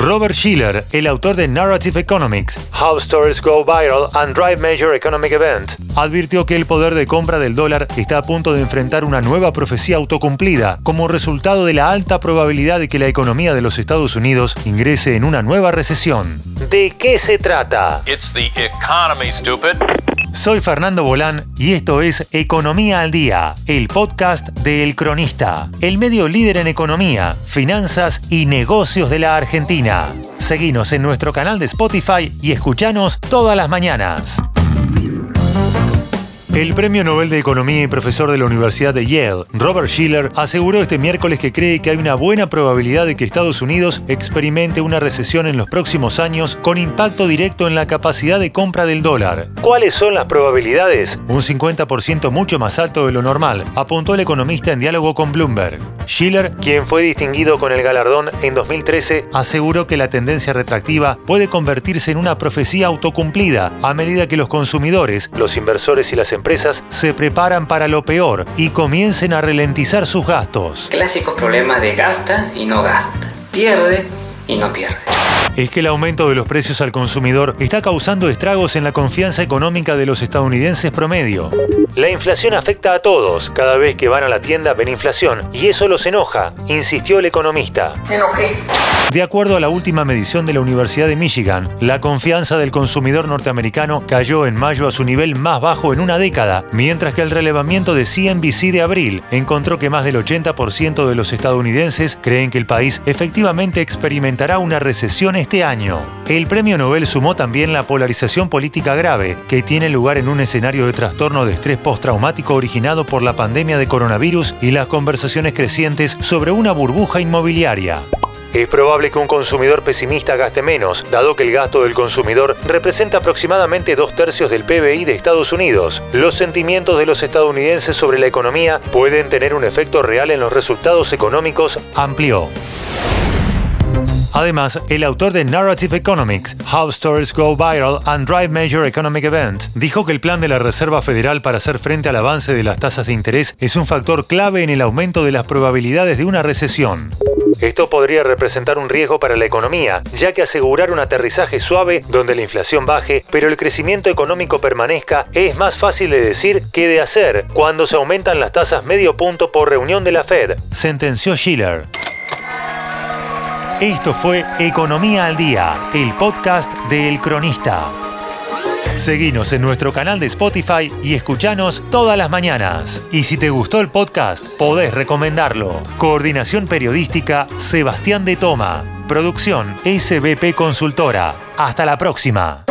Robert Schiller, el autor de Narrative Economics, How Stories Go Viral and Drive Major Economic Event, advirtió que el poder de compra del dólar está a punto de enfrentar una nueva profecía autocumplida como resultado de la alta probabilidad de que la economía de los Estados Unidos ingrese en una nueva recesión. ¿De qué se trata? It's the economy, stupid. Soy Fernando Bolán y esto es Economía al Día, el podcast de El Cronista, el medio líder en economía, finanzas y negocios de la Argentina. Seguinos en nuestro canal de Spotify y escuchanos todas las mañanas. El premio Nobel de Economía y profesor de la Universidad de Yale, Robert Schiller, aseguró este miércoles que cree que hay una buena probabilidad de que Estados Unidos experimente una recesión en los próximos años con impacto directo en la capacidad de compra del dólar. ¿Cuáles son las probabilidades? Un 50% mucho más alto de lo normal, apuntó el economista en diálogo con Bloomberg. Schiller, quien fue distinguido con el galardón en 2013, aseguró que la tendencia retractiva puede convertirse en una profecía autocumplida a medida que los consumidores, los inversores y las empresas se preparan para lo peor y comiencen a ralentizar sus gastos. Clásicos problemas de gasta y no gasta, pierde y no pierde es que el aumento de los precios al consumidor está causando estragos en la confianza económica de los estadounidenses promedio. La inflación afecta a todos. Cada vez que van a la tienda ven inflación y eso los enoja, insistió el economista. ¿Enojé? De acuerdo a la última medición de la Universidad de Michigan, la confianza del consumidor norteamericano cayó en mayo a su nivel más bajo en una década, mientras que el relevamiento de CNBC de abril encontró que más del 80% de los estadounidenses creen que el país efectivamente experimentará una recesión este año. El premio Nobel sumó también la polarización política grave, que tiene lugar en un escenario de trastorno de estrés postraumático originado por la pandemia de coronavirus y las conversaciones crecientes sobre una burbuja inmobiliaria. Es probable que un consumidor pesimista gaste menos, dado que el gasto del consumidor representa aproximadamente dos tercios del PBI de Estados Unidos. Los sentimientos de los estadounidenses sobre la economía pueden tener un efecto real en los resultados económicos, amplió. Además, el autor de Narrative Economics, How Stories Go Viral and Drive Major Economic Event, dijo que el plan de la Reserva Federal para hacer frente al avance de las tasas de interés es un factor clave en el aumento de las probabilidades de una recesión. Esto podría representar un riesgo para la economía, ya que asegurar un aterrizaje suave donde la inflación baje, pero el crecimiento económico permanezca, es más fácil de decir que de hacer cuando se aumentan las tasas medio punto por reunión de la Fed, sentenció Schiller. Esto fue Economía al Día, el podcast de El Cronista. Seguinos en nuestro canal de Spotify y escuchanos todas las mañanas. Y si te gustó el podcast, podés recomendarlo. Coordinación Periodística Sebastián de Toma. Producción SBP Consultora. Hasta la próxima.